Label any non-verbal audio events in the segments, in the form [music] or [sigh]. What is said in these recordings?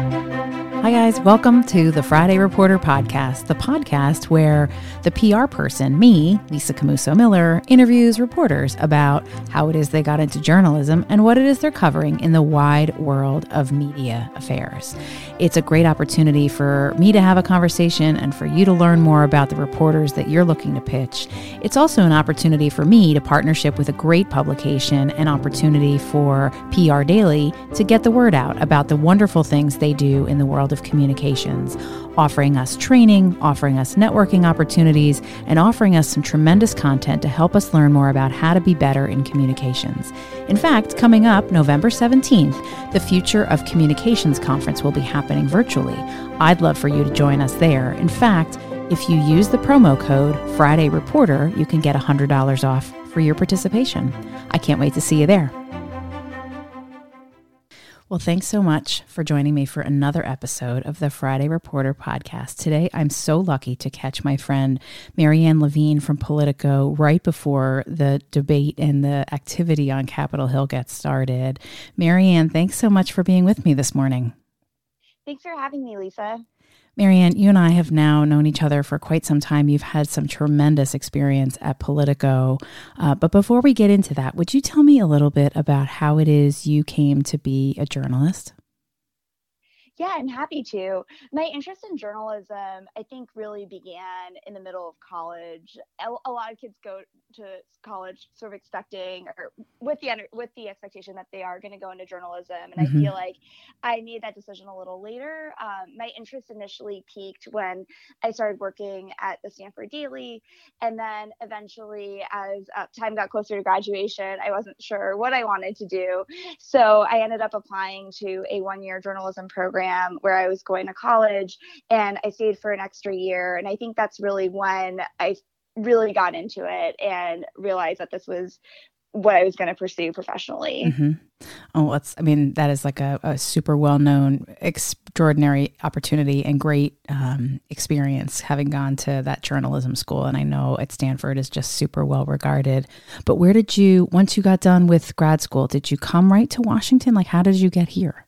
thank you. Hi, guys. Welcome to the Friday Reporter podcast, the podcast where the PR person, me, Lisa Camooso Miller, interviews reporters about how it is they got into journalism and what it is they're covering in the wide world of media affairs. It's a great opportunity for me to have a conversation and for you to learn more about the reporters that you're looking to pitch. It's also an opportunity for me to partnership with a great publication, an opportunity for PR Daily to get the word out about the wonderful things they do in the world of communications, offering us training, offering us networking opportunities, and offering us some tremendous content to help us learn more about how to be better in communications. In fact, coming up November 17th, the Future of Communications Conference will be happening virtually. I'd love for you to join us there. In fact, if you use the promo code Friday Reporter, you can get $100 off for your participation. I can't wait to see you there. Well, thanks so much for joining me for another episode of the Friday Reporter podcast. Today, I'm so lucky to catch my friend Marianne Levine from Politico right before the debate and the activity on Capitol Hill gets started. Marianne, thanks so much for being with me this morning. Thanks for having me, Lisa. Marianne, you and I have now known each other for quite some time. You've had some tremendous experience at Politico. Uh, but before we get into that, would you tell me a little bit about how it is you came to be a journalist? Yeah, I'm happy to. My interest in journalism, I think, really began in the middle of college. A, lot of kids go to college sort of expecting or with the with the expectation that they are going to go into journalism, and mm-hmm. I feel like I made that decision a little later. Um, my interest initially peaked when I started working at the Stanford Daily, and then eventually, as uh, time got closer to graduation, I wasn't sure what I wanted to do, so I ended up applying to a one-year journalism program program where I was going to college and I stayed for an extra year. And I think that's really when I really got into it and realized that this was what I was going to pursue professionally. Mm-hmm. Oh, it's, I mean, that is like a, a super well known, extraordinary opportunity and great um, experience having gone to that journalism school. And I know at Stanford is just super well regarded. But where did you, once you got done with grad school, did you come right to Washington? Like, how did you get here?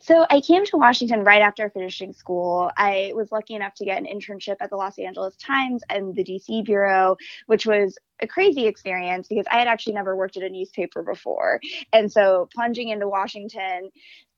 So I came to Washington right after finishing school. I was lucky enough to get an internship at the Los Angeles Times and the DC Bureau, which was a crazy experience because I had actually never worked at a newspaper before. And so plunging into Washington,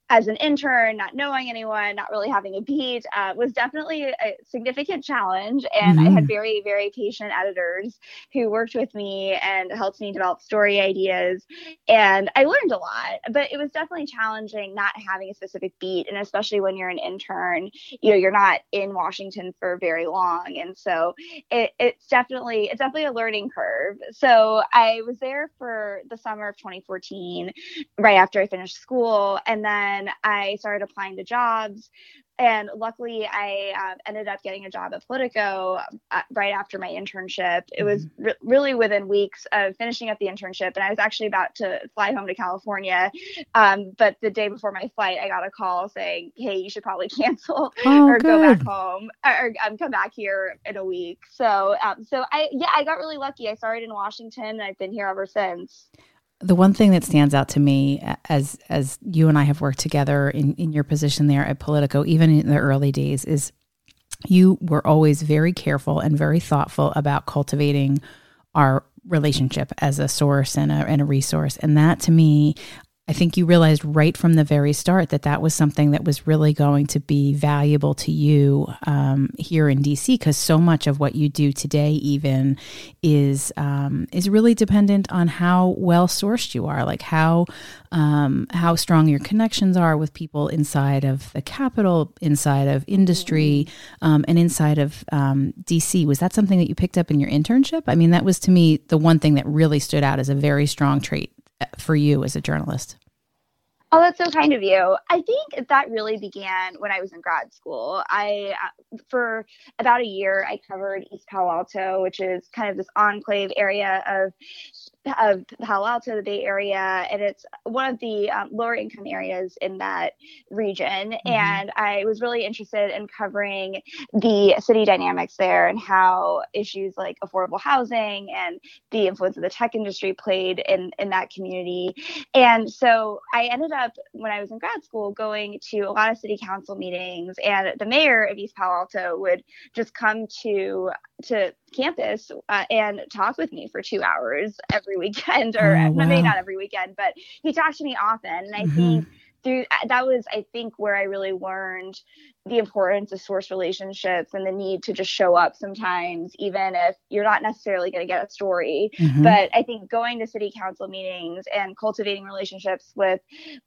as an intern, not knowing anyone, not really having a beat, uh, was definitely a significant challenge. And mm-hmm. I had mm-hmm. very, very patient editors who worked with me and helped me develop story ideas. And I learned a lot, but it was definitely challenging not having a specific beat. And especially when you're an intern, you know, you're not in Washington for very long. And so it, it's definitely, it's definitely a learning curve. So I was there for the summer of 2014, right after I finished school. And then then I started applying to jobs. And luckily, I uh, ended up getting a job at Politico uh, right after my internship. It was mm-hmm. re- really within weeks of finishing up the internship, and I was actually about to fly home to California. Um, but the day before my flight, I got a call saying, "Hey, you should probably [laughs] cancel oh, or good. go back home or, um, come back here in a week." So, um, so I yeah, I got really lucky. I started in Washington, and I've been here ever since the one thing that stands out to me as as you and I have worked together in, in your position there at Politico, even in the early days, is you were always very careful and very thoughtful about cultivating our relationship as a source and a, and a resource. And that to me, I think you realized right from the very start that that was something that was really going to be valuable to you um, here in DC because so much of what you do today, even, is um, is really dependent on how well sourced you are, like how um, how strong your connections are with people inside of the capital, inside of industry, um, and inside of um, DC. Was that something that you picked up in your internship? I mean, that was to me the one thing that really stood out as a very strong trait for you as a journalist? Oh, that's so kind of you. I think that really began when I was in grad school. I, uh, for about a year, I covered East Palo Alto, which is kind of this enclave area of of Palo Alto, the Bay Area, and it's one of the um, lower income areas in that region. Mm-hmm. And I was really interested in covering the city dynamics there and how issues like affordable housing and the influence of the tech industry played in, in that community. And so I ended up, when I was in grad school, going to a lot of city council meetings, and the mayor of East Palo Alto would just come to to campus uh, and talk with me for two hours every [laughs] weekend, or oh, wow. maybe not every weekend, but he talked to me often. And I mm-hmm. think through that was, I think, where I really learned the importance of source relationships and the need to just show up sometimes, even if you're not necessarily going to get a story. Mm-hmm. But I think going to city council meetings and cultivating relationships with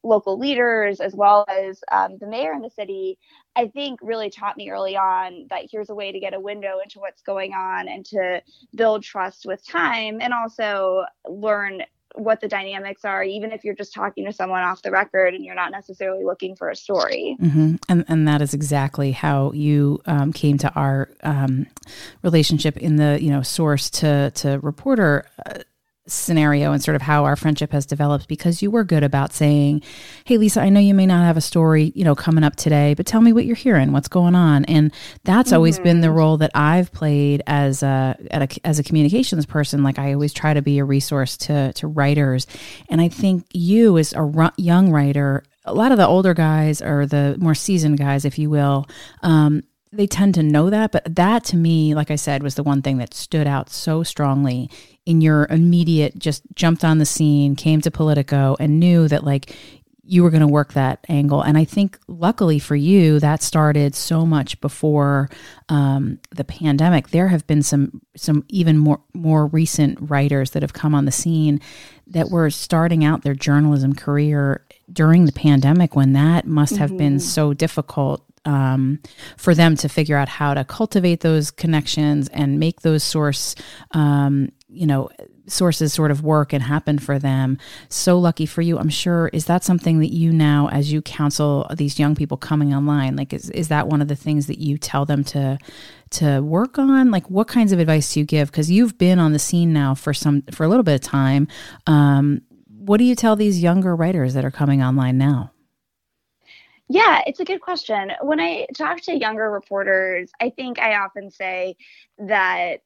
local leaders as well as um, the mayor in the city, I think really taught me early on that here's a way to get a window into what's going on and to build trust with time and also learn what the dynamics are, even if you're just talking to someone off the record and you're not necessarily looking for a story. Mm-hmm. And and that is exactly how you um, came to our um, relationship in the you know source to to reporter. Uh, scenario and sort of how our friendship has developed because you were good about saying, "Hey Lisa, I know you may not have a story, you know, coming up today, but tell me what you're hearing, what's going on." And that's mm-hmm. always been the role that I've played as a, a, as a communications person. Like I always try to be a resource to to writers, and I think you as a young writer a lot of the older guys or the more seasoned guys, if you will, um, they tend to know that. But that to me, like I said, was the one thing that stood out so strongly in your immediate, just jumped on the scene, came to Politico, and knew that like you were going to work that angle. And I think luckily for you, that started so much before um, the pandemic. There have been some some even more more recent writers that have come on the scene that were starting out their journalism career during the pandemic when that must have mm-hmm. been so difficult um, for them to figure out how to cultivate those connections and make those source, um, you know, sources sort of work and happen for them. So lucky for you. I'm sure. Is that something that you now, as you counsel these young people coming online, like is is that one of the things that you tell them to to work on? Like, what kinds of advice do you give? Because you've been on the scene now for some for a little bit of time. Um, what do you tell these younger writers that are coming online now? Yeah, it's a good question. When I talk to younger reporters, I think I often say that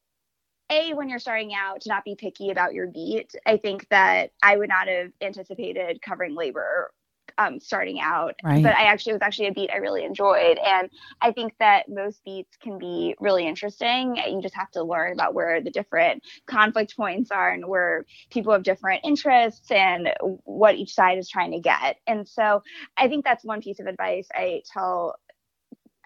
a when you're starting out to not be picky about your beat i think that i would not have anticipated covering labor um, starting out. Right. But I actually was actually a beat I really enjoyed. And I think that most beats can be really interesting. You just have to learn about where the different conflict points are and where people have different interests and what each side is trying to get. And so I think that's one piece of advice I tell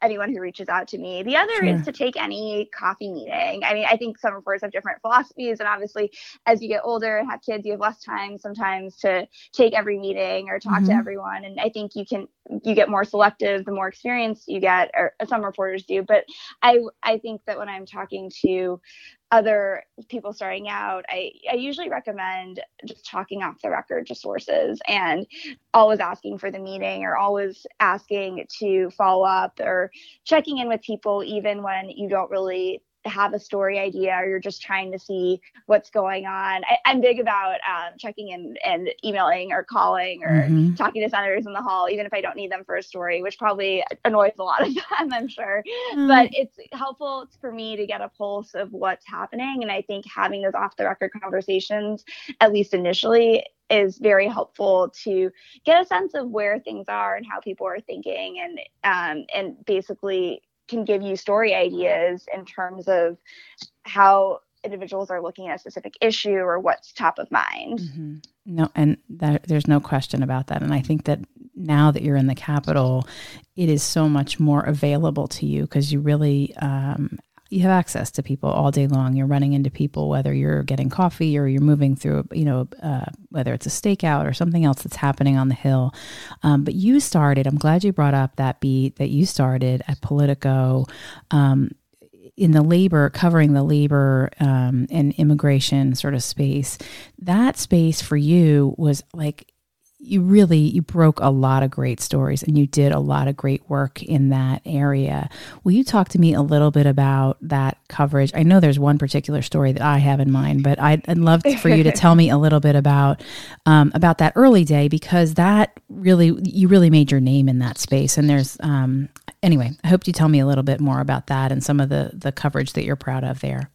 anyone who reaches out to me. The other sure. is to take any coffee meeting. I mean, I think some reporters have different philosophies, and obviously, as you get older and have kids, you have less time sometimes to take every meeting or talk mm-hmm. to everyone. And I think you can you get more selective the more experience you get, or some reporters do. But I I think that when I'm talking to other people starting out, I, I usually recommend just talking off the record to sources and always asking for the meeting or always asking to follow up or checking in with people even when you don't really have a story idea or you're just trying to see what's going on. I, am big about um, checking in and emailing or calling or mm-hmm. talking to senators in the hall, even if I don't need them for a story, which probably annoys a lot of [laughs] them, I'm sure. Mm. But it's helpful for me to get a pulse of what's happening. And I think having those off the record conversations, at least initially, is very helpful to get a sense of where things are and how people are thinking and um, and basically can give you story ideas in terms of how individuals are looking at a specific issue or what's top of mind. Mm-hmm. No, and that, there's no question about that. And I think that now that you're in the capital, it is so much more available to you because you really um, you have access to people all day long. You're running into people, whether you're getting coffee or you're moving through, you know, uh, whether it's a stakeout or something else that's happening on the Hill. Um, but you started, I'm glad you brought up that beat that you started at Politico. Um, in the labor, covering the labor um, and immigration sort of space, that space for you was like you really you broke a lot of great stories and you did a lot of great work in that area. Will you talk to me a little bit about that coverage? I know there's one particular story that I have in mind, but I'd, I'd love for you to [laughs] tell me a little bit about um, about that early day because that really you really made your name in that space. And there's um, anyway, I hope you tell me a little bit more about that and some of the the coverage that you're proud of there.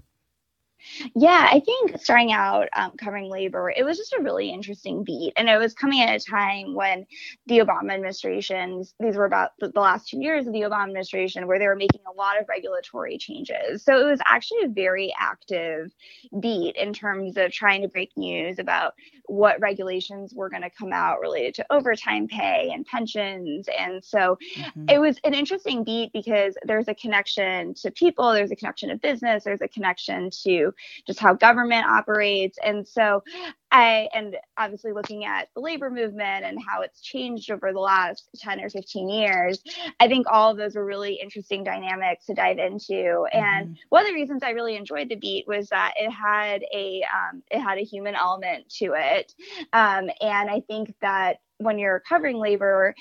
Yeah, I think starting out um, covering labor, it was just a really interesting beat. And it was coming at a time when the Obama administration, these were about the, last two years of the Obama administration, where they were making a lot of regulatory changes. So it was actually a very active beat in terms of trying to break news about what regulations were going to come out related to overtime pay and pensions. And so mm-hmm. it was an interesting beat because there's a connection to people, there's a connection to business, there's a connection to just how government operates. And so I, and obviously looking at the labor movement and how it's changed over the last 10 or 15 years, I think all of those were really interesting dynamics to dive into. Mm-hmm. And one of the reasons I really enjoyed the beat was that it had a, um, it had a human element to it. Um, and I think that when you're covering labor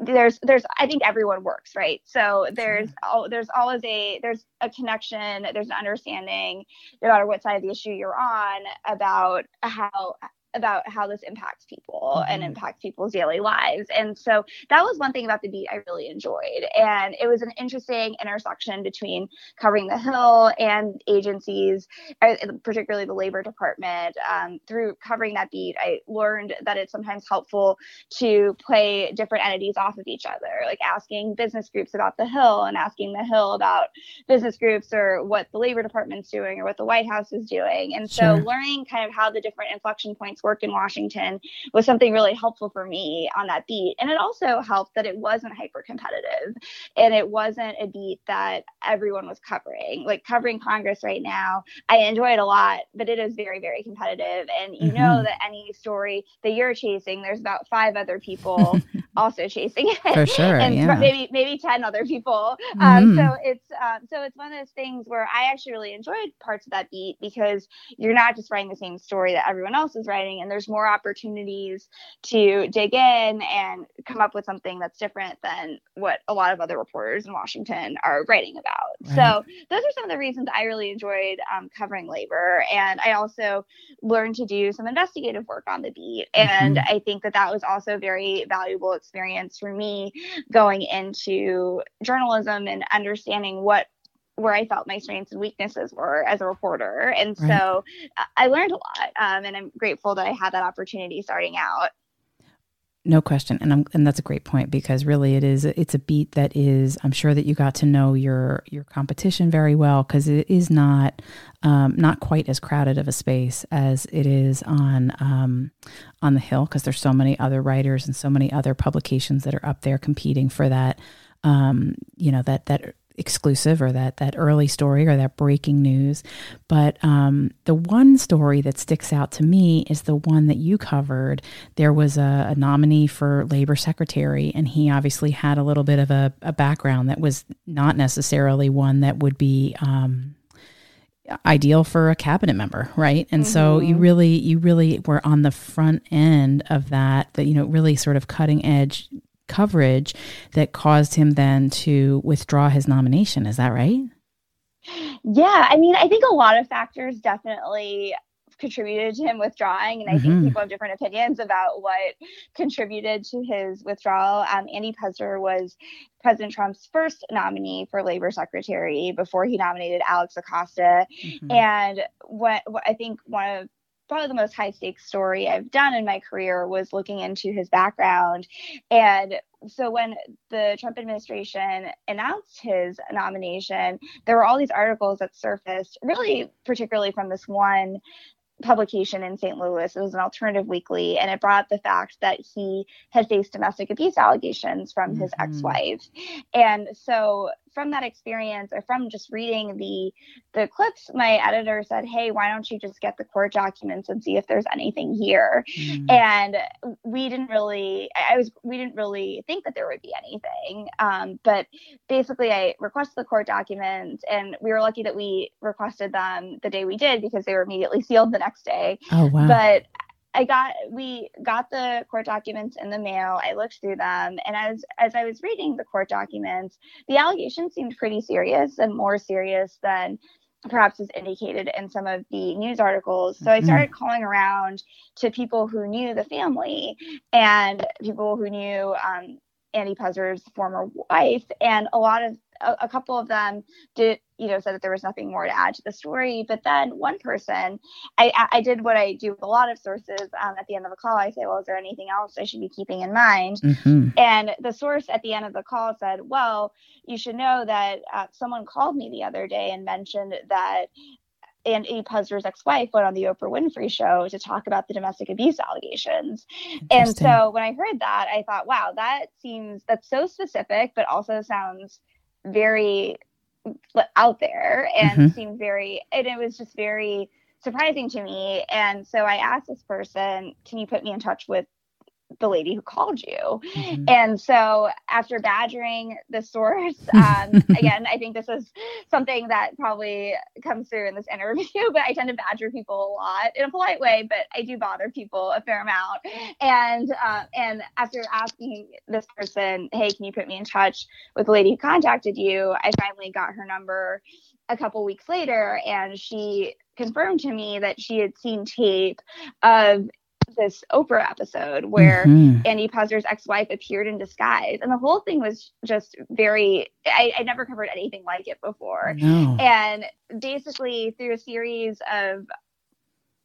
there's there's i think everyone works right? So there's oh, there's always a there's a connection there's an understanding no matter what side of the issue you're on about how about how this impacts people mm-hmm. and impacts people's daily lives. And so that was one thing about the beat I really enjoyed. And it was an interesting intersection between covering the Hill and agencies, uh, particularly the Labor Department. Um, through covering that beat, I learned that it's sometimes helpful to play different entities off of each other, like asking business groups about the Hill and asking the Hill about business groups or what the Labor Department's doing or what the White House is doing. And so sure. learning kind of how the different inflection points work in Washington was something really helpful for me on that beat. And it also helped that it wasn't hyper competitive and it wasn't a beat that everyone was covering. Like covering Congress right now, I enjoy it a lot, but it is very, very competitive. And you mm-hmm. know that any story that you're chasing, there's about five other people [laughs] also chasing it. For sure. and yeah. maybe maybe 10 other people. Um, mm-hmm. Um, so it's um, so it's one of those things where I actually really enjoyed parts of that beat because you're not just writing the same story that everyone else is writing and there's more opportunities to dig in and come up with something that's different than what a lot of other reporters in Washington are writing about. Right. So those are some of the reasons I really enjoyed um, covering labor. And I also learned to do some investigative work on the beat. And mm-hmm. I think that that was also a very valuable experience for me going into journalism and understanding what where I felt my strengths and weaknesses were as a reporter. And right. so I learned a lot. Um, and I'm grateful that I had that opportunity starting out. No question, and I'm, and that's a great point because really it is it's a beat that is I'm sure that you got to know your your competition very well because it is not um, not quite as crowded of a space as it is on um, on the Hill because there's so many other writers and so many other publications that are up there competing for that um, you know that that exclusive or that that early story or that breaking news. But um, the one story that sticks out to me is the one that you covered. There was a, a nominee for labor secretary, and he obviously had a little bit of a, a background that was not necessarily one that would be. Um, ideal for a cabinet member right and mm-hmm. so you mm-hmm. really you really were on the front end of that that you know really sort of cutting edge coverage that caused him then to withdraw his nomination. Is that right? Yeah, I mean, I think a lot of factors definitely contributed to him withdrawing, and I mm-hmm. think people have different opinions about what contributed to his withdrawal. Um, Andy Puzder was President Trump's first nominee for labor secretary before he nominated Alex Acosta, mm-hmm. and what, what I think one of probably the most high stakes story I've done in my career was looking into his background. And so when the Trump administration announced his nomination, there were all these articles that surfaced, really particularly from this one publication in St. Louis. It was an alternative weekly, and it brought up the fact that he had faced domestic abuse allegations from mm-hmm. his ex wife. And so from that experience or from just reading the the clips my editor said hey why don't you just get the court documents and see if there's anything here? Mm. and we didn't really i was we didn't really think that there would be anything. Um, but basically i requested the court documents and we were lucky that we requested them the day we did because they were immediately [laughs] sealed the next day. Oh wow. But I got we got the court documents in the mail. I looked through them, and as as I was reading the court documents, the allegations seemed pretty serious and more serious than perhaps is indicated in some of the news articles. So I mm-hmm. started calling around to people who knew the family and people who knew um, Andy Puzder's former wife, and a lot of a, a, couple of them did you know said that there was nothing more to add to the story but then one person i i did what i do with a lot of sources um, at the end of a call i say well is there anything else i should be keeping in mind mm-hmm. and the source at the end of the call said well you should know that uh, someone called me the other day and mentioned that Andy Puzder's ex-wife went on the Oprah Winfrey show to talk about the domestic abuse allegations. And so when I heard that, I thought, wow, that seems that's so specific, but also sounds very out there and mm-hmm. seemed very and it was just very surprising to me and so i asked this person can you put me in touch with the lady who called you. Mm-hmm. And so after badgering the source, um, [laughs] again, I think this is something that probably comes through in this interview, [laughs] but I tend to badger people a lot in a polite way, but I do bother people a fair amount. And uh, and after asking this person, hey, can you put me in touch with the lady who contacted you? I finally got her number a couple weeks later and she confirmed to me that she had seen tape of this Oprah episode where mm-hmm. Andy Puzder's ex-wife appeared in disguise, and the whole thing was just very. I, I never covered anything like it before, no. and basically through a series of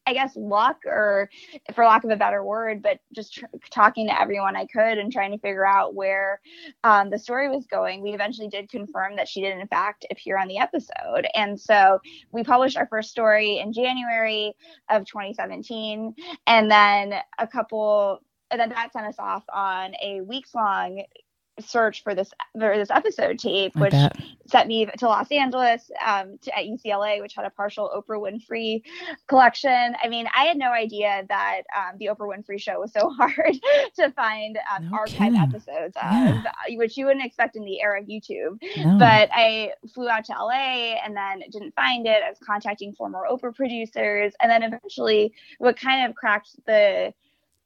I guess luck or for lack of a better word, but just tr- talking to everyone I could and trying to figure out where um, the story was going. We eventually did confirm that she did in fact appear on the episode. And so we published our first story in January of 2017. And then a couple, and then that sent us off on a weeks long search for this for this episode tape, which sent me to Los Angeles um, to, at UCLA, which had a partial Oprah Winfrey collection. I mean, I had no idea that um, the Oprah Winfrey Show was so [laughs] hard to find um, no archive episodes of, yeah. which you wouldn't expect in the era of YouTube. No. But I flew out to LA and then didn't find it. I was contacting former Oprah producers, and then eventually, what kind of cracked the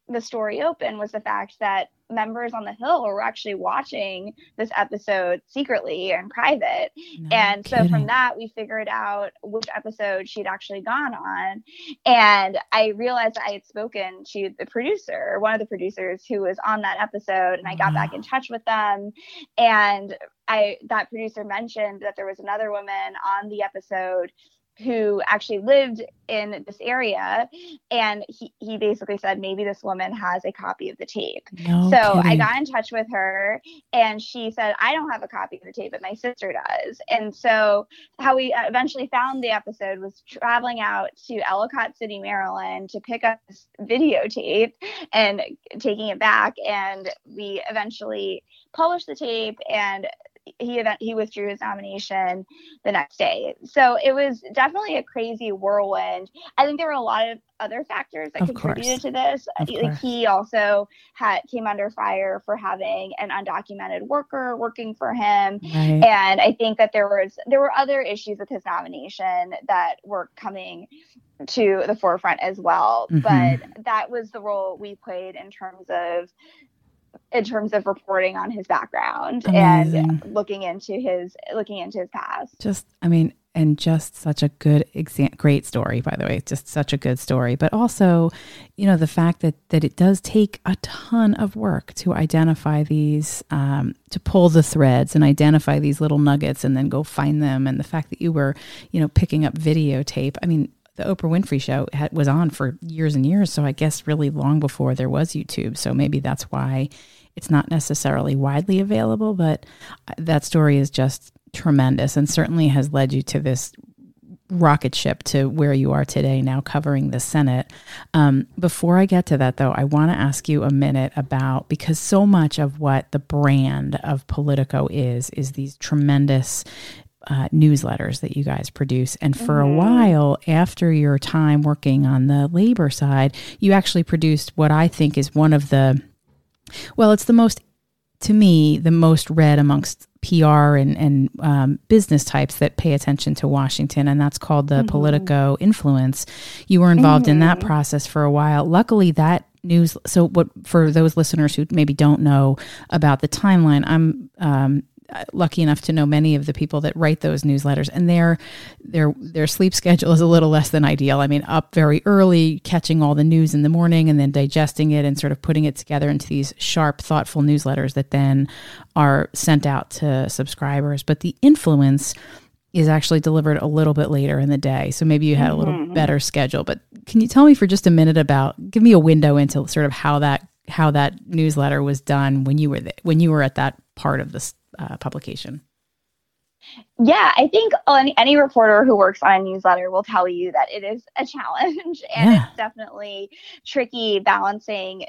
the story open was the fact that members on the hill were actually watching this episode secretly and private. No and kidding. so from that, we figured out which episode she'd actually gone on. And I realized I had spoken to the producer, one of the producers who was on that episode, and I got wow. back in touch with them. And I that producer mentioned that there was another woman on the episode who actually lived in this area and he, he basically said maybe this woman has a copy of the tape no so kidding. i got in touch with her and she said i don't have a copy of the tape but my sister does and so how we uh, eventually found the episode was traveling out to ellicott city maryland to pick up this videotape and taking it back and we eventually published the tape and he event he withdrew his nomination the next day. So it was definitely a crazy whirlwind. I think there were a lot of other factors that of contributed course. to this. Like he also had came under fire for having an undocumented worker working for him, right. and I think that there was there were other issues with his nomination that were coming to the forefront as well. Mm-hmm. But that was the role we played in terms of in terms of reporting on his background Amazing. and looking into his looking into his past. Just, I mean, and just such a good great story by the way just such a good story but also you know the fact that that it does take a ton of work to identify these um, to pull the threads and identify these little nuggets and then go find them and the fact that you were you know picking up videotape i mean the Oprah Winfrey show had, was on for years and years. So I guess really long before there was YouTube. So maybe that's why it's not necessarily widely available. But uh, that story is just tremendous and certainly has led you to this rocket ship to where you are today now covering the Senate. Um, before I get to that, though, I want to ask you a minute about because so much of what the brand of Politico is, is these tremendous uh, newsletters that you guys produce. And for mm-hmm. a while after your time working on the labor side, you actually produced what I think is one of the, well, it's the most to me the most read amongst PR and, and um, business types that pay attention to Washington, and that's called the mm-hmm. Politico Influence. You were involved mm-hmm. in that mm-hmm. process for a while. Luckily, that news. So, what for those listeners who maybe don't know about the timeline, I'm um, lucky enough to know many of the people that write those newsletters, and their their their sleep [laughs] schedule is a little less than ideal. I mean, up very early, catching all the news in the morning, and then digesting it and sort of putting it together into these sharp, thoughtful newsletters that then are sent out to subscribers. But the influence is actually delivered a little bit later in the day. So maybe you had a little mm-hmm. better schedule. But can you tell me for just a minute about give me a window into sort of how that how that newsletter was done when you were the, when you were at that part of this uh, publication? Yeah, I think any, any reporter who works on a newsletter will tell you that it is a [laughs] challenge and yeah. it's definitely tricky balancing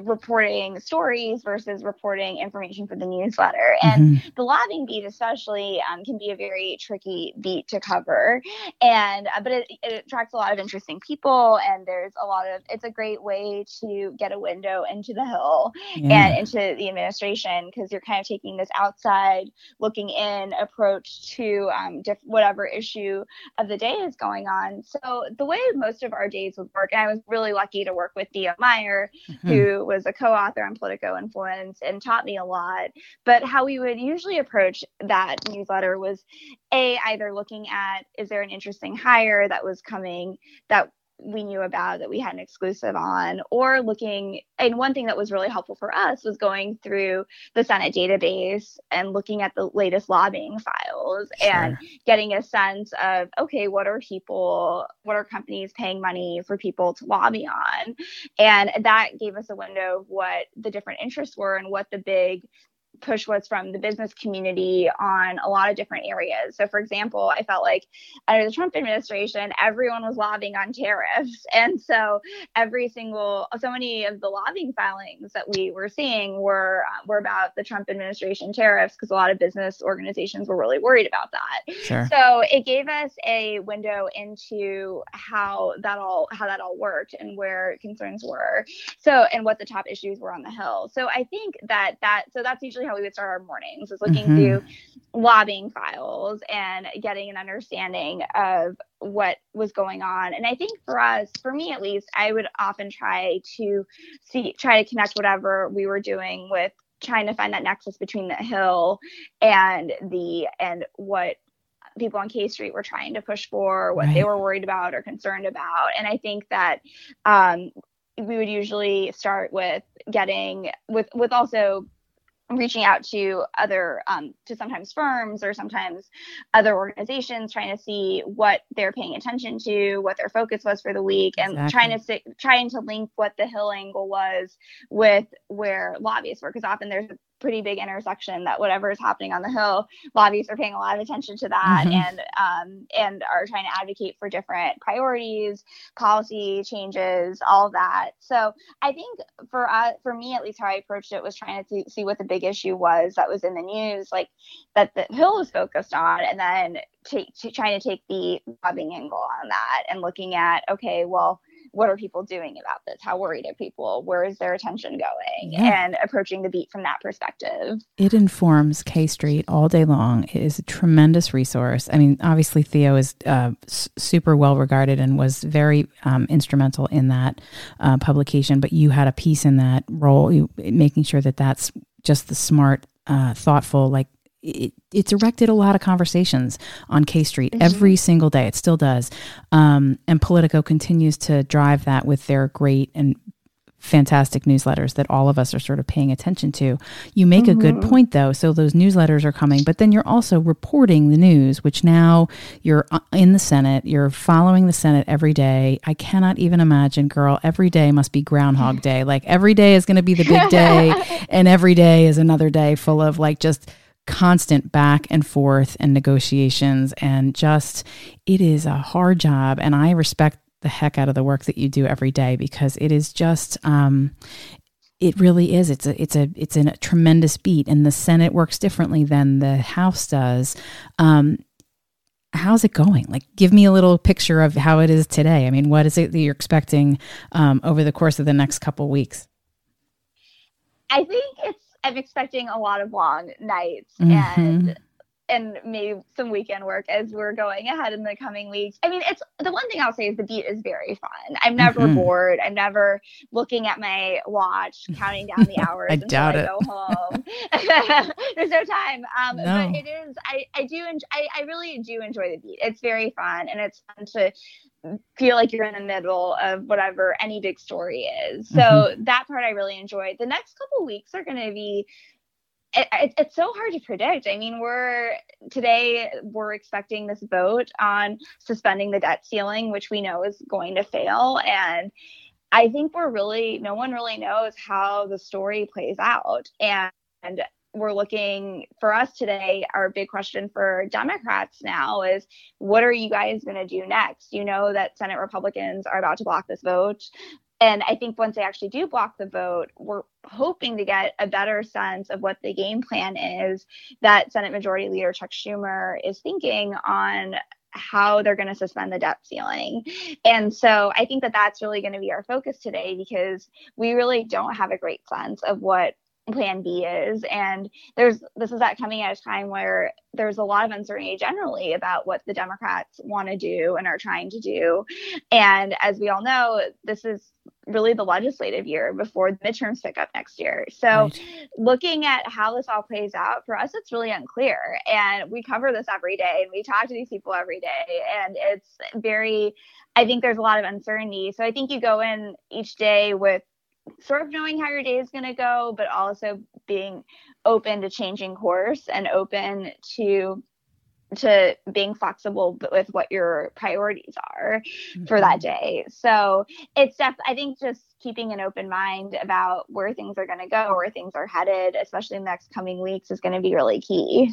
reporting stories versus reporting information for the newsletter. And mm-hmm. the lobbying beat, especially, um, can be a very tricky beat to cover. And uh, but it, it, attracts a lot of interesting people, and there's a lot of. It's a great way to get a window into the Hill yeah. and into the administration because you're kind of taking this outside looking in approach to um, diff- whatever issue of the day is going on. So the way most of our days would work, and I was really lucky to work with Theo Meyer, mm-hmm. who was a co-author on Politico Influence and taught me a lot. But how we would usually approach that newsletter was a either looking at is there an interesting hire that was coming that we knew about that we had an exclusive on, or looking. And one thing that was really helpful for us was going through the Senate database and looking at the latest lobbying files sure. and getting a sense of okay, what are people, what are companies paying money for people to lobby on? And that gave us a window of what the different interests were and what the big push was from the business community on a lot of different areas. So, for example, I felt like under the Trump administration, everyone was lobbying on tariffs. [laughs] And so, every single, so many of the lobbying filings that we were seeing were, uh, were about the Trump administration tariffs because a lot of business organizations were really worried about that. Sure. So, it gave us a window into how that all, how that all worked and where concerns were. So, and what the top issues were on the Hill. So, I think that that, so that's usually how how we would start our mornings is looking mm-hmm. through lobbying files and getting an understanding of what was going on. And I think for us, for me at least, I would often try to see, try to connect whatever we were doing with trying to find that nexus between the hill and the and what people on K Street were trying to push for, what right. they were worried about or concerned about. And I think that um, we would usually start with getting with with also reaching out to other um, to sometimes firms or sometimes other organizations trying to see what they're paying attention to what their focus was for the week and exactly. trying to trying to link what the hill angle was with where lobbyists were because often there's pretty big intersection that whatever is happening on the hill lobbyists are paying a lot of attention to that mm-hmm. and um, and are trying to advocate for different priorities policy changes all that so i think for uh, for me at least how i approached it was trying to see what the big issue was that was in the news like that the hill was focused on and then to, to trying to take the lobbying angle on that and looking at okay well what are people doing about this? How worried are people? Where is their attention going? Yeah. And approaching the beat from that perspective. It informs K Street all day long. It is a tremendous resource. I mean, obviously, Theo is uh, super well regarded and was very um, instrumental in that uh, publication, but you had a piece in that role, you, making sure that that's just the smart, uh, thoughtful, like it, it's erected a lot of conversations on K Street mm-hmm. every single day. It still does. Um, and Politico continues to drive that with their great and fantastic newsletters that all of us are sort of paying attention to. You make mm-hmm. a good mm-hmm. point though. So those newsletters are coming, but then you're also reporting the news, which now you're uh, in the Senate, you're following the Senate every day. I cannot even imagine, girl, every day must be Groundhog Day. Like every day is going to be the big day, [laughs] and every day is another day full of like just constant back and forth and negotiations and just it is a hard job and i respect the heck out of the work that you do every day because it is just um it really is. It's a it's a it's a tremendous beat and the senate works differently than the house does. Um how's it going? Like give me a little picture of how it is today. I mean what is it that you're expecting um, over the course of the next couple weeks? I think it's I'm expecting a lot of long nights mm-hmm. and and maybe some weekend work as we're going ahead in the coming weeks. I mean, it's the one thing I'll say is the beat is very fun. I'm never mm-hmm. bored. I'm never looking at my watch, counting down the [laughs] hours I until I it. go [laughs] home. [laughs] There's no time. Um, no. But it is. I I do. Enjoy, I I really do enjoy the beat. It's very fun, and it's fun to feel like you're in the middle of whatever any big story is. So mm-hmm. that part I really enjoyed. The next couple weeks are going to be it, it, it's so hard to predict. I mean, we're today we're expecting this vote on suspending the debt ceiling, which we know is going to fail, and I think we're really no one really knows how the story plays out, and we're looking for us today. Our big question for Democrats now is what are you guys going to do next? You know that Senate Republicans are about to block this vote. And I think once they actually do block the vote, we're hoping to get a better sense of what the game plan is that Senate Majority Leader Chuck Schumer is thinking on how they're going to suspend the debt ceiling. And so I think that that's really going to be our focus today because we really don't have a great sense of what plan B is. And there's this is that coming at a time where there's a lot of uncertainty generally about what the Democrats want to do and are trying to do. And as we all know, this is really the legislative year before the midterms pick up next year. So right. looking at how this all plays out for us, it's really unclear. And we cover this every day and we talk to these people every day. And it's very I think there's a lot of uncertainty. So I think you go in each day with sort of knowing how your day is going to go, but also being open to changing course and open to to being flexible with what your priorities are mm-hmm. for that mm-hmm. day. So it's def- I think just keeping an open mind about where things are going to go, where things are headed, especially in the next coming weeks, is going to be really key.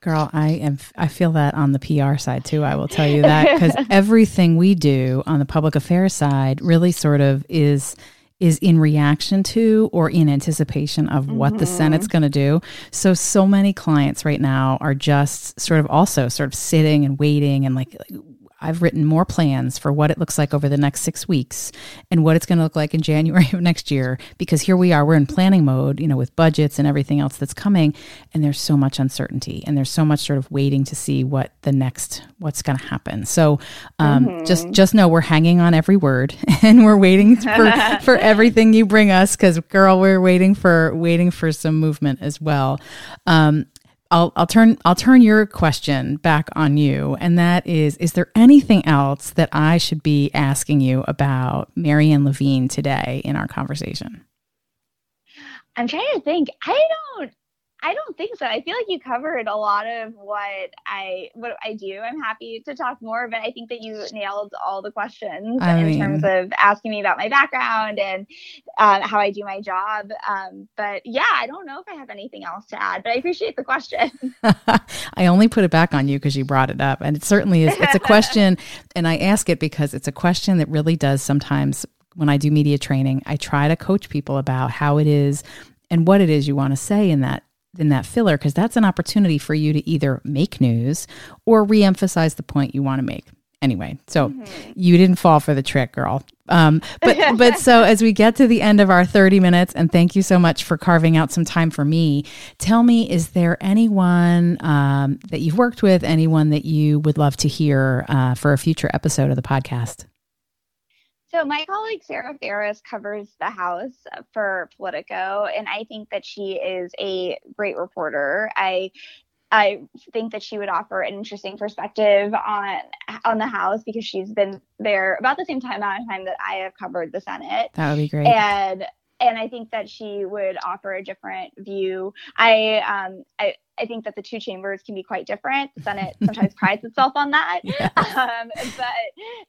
Girl, I am. I feel that on the PR side too. I will tell you that because [laughs] everything we do on the public affairs side really sort of is is in reaction to or in anticipation of mm-hmm. what the mm-hmm. Senate's going to do. So, so many clients right now are just sort of also sort of sitting and waiting and like, I've written more plans for what it looks like over the next six weeks and what it's going to look like in [laughs] January of next year. Because here we are, we're in planning mode, you know, with budgets and everything else that's coming. And there's so much uncertainty and there's so much sort of waiting to see what the next, what's going to happen. So um, mm-hmm. just, just know we're hanging on every word [laughs] and we're waiting for, [laughs] for everything you bring us. Cause girl, we're waiting for, waiting for some movement as well. Um, I'll I'll turn I'll turn your question back on you, and that is: Is there anything else that I should be asking you about Marianne Levine today in our conversation? I'm trying to think. I don't I don't think so. I feel like you covered a lot of what I what I do. I'm happy to talk more, but I think that you nailed all the questions I in mean, terms of asking me about my background and uh, how I do my job. Um, but yeah, I don't know if I have anything else to add, but I appreciate the question. [laughs] I only put it back on you because you brought it up, and it certainly is. It's a question, [laughs] and I ask it because it's a question that really does sometimes when I do media training, I try to coach people about how it is and what it is you want to say in that in that filler because that's an opportunity for you to either make news or reemphasize the point you want to make. Anyway, so mm-hmm. you didn't fall for the trick, girl. Um, but [laughs] but so as we get to the end of our 30 minutes, and thank you so much for carving out some time for me. Tell me, is there anyone um, that you've worked with, anyone that you would love to hear uh, for a future episode of the podcast? So my colleague Sarah Ferris covers the House for Politico, and I think that she is a great reporter. I I think that she would offer an interesting perspective on on the House because she's been there about the same time amount of time that I have covered the Senate. That would be great. And and I think that she would offer a different view. I um I I think that the two chambers can be quite different. The Senate [laughs] sometimes prides itself on that, [laughs] yes. um, but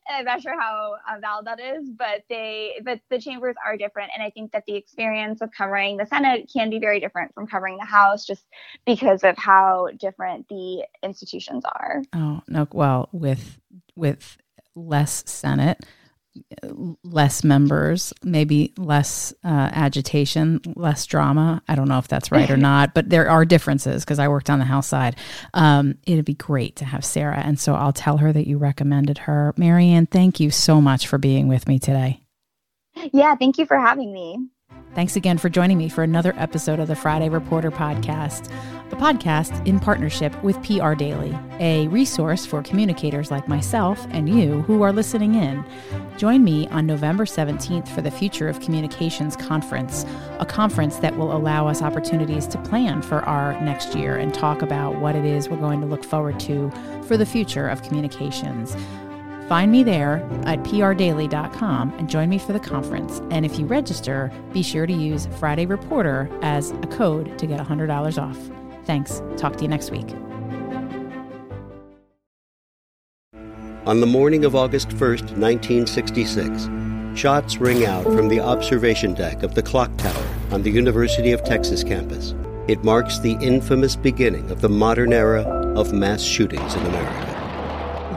I'm not sure how uh, valid that is. But they, but the chambers are different, and I think that the experience of covering the Senate can be very different from covering the House, just because of how different the institutions are. Oh no! Well, with with less Senate less members, maybe less uh, agitation, less drama. I don't know if that's right or [laughs] not, but there are differences because I worked on the House side. Um, it'd be great to have Sarah. And so I'll tell her that you recommended her. Marianne, thank you so much for being with me today. Yeah, thank you for having me. Thanks again for joining me for another episode of the Friday Reporter podcast, a podcast in partnership with PR Daily, a resource for communicators like myself and you who are listening in. Join me on November 17th for the Future of Communications Conference, a conference that will allow us opportunities to plan for our next year and talk about what it is we're going to look forward to for the future of communications. Find me there at prdaily.com and join me for the conference. And if you register, be sure to use Friday Reporter as a code to get $100 off. Thanks. Talk to you next week. On the morning of August 1st, 1966, shots ring out from the observation deck of the clock tower on the University of Texas campus. It marks the infamous beginning of the modern era of mass shootings in America.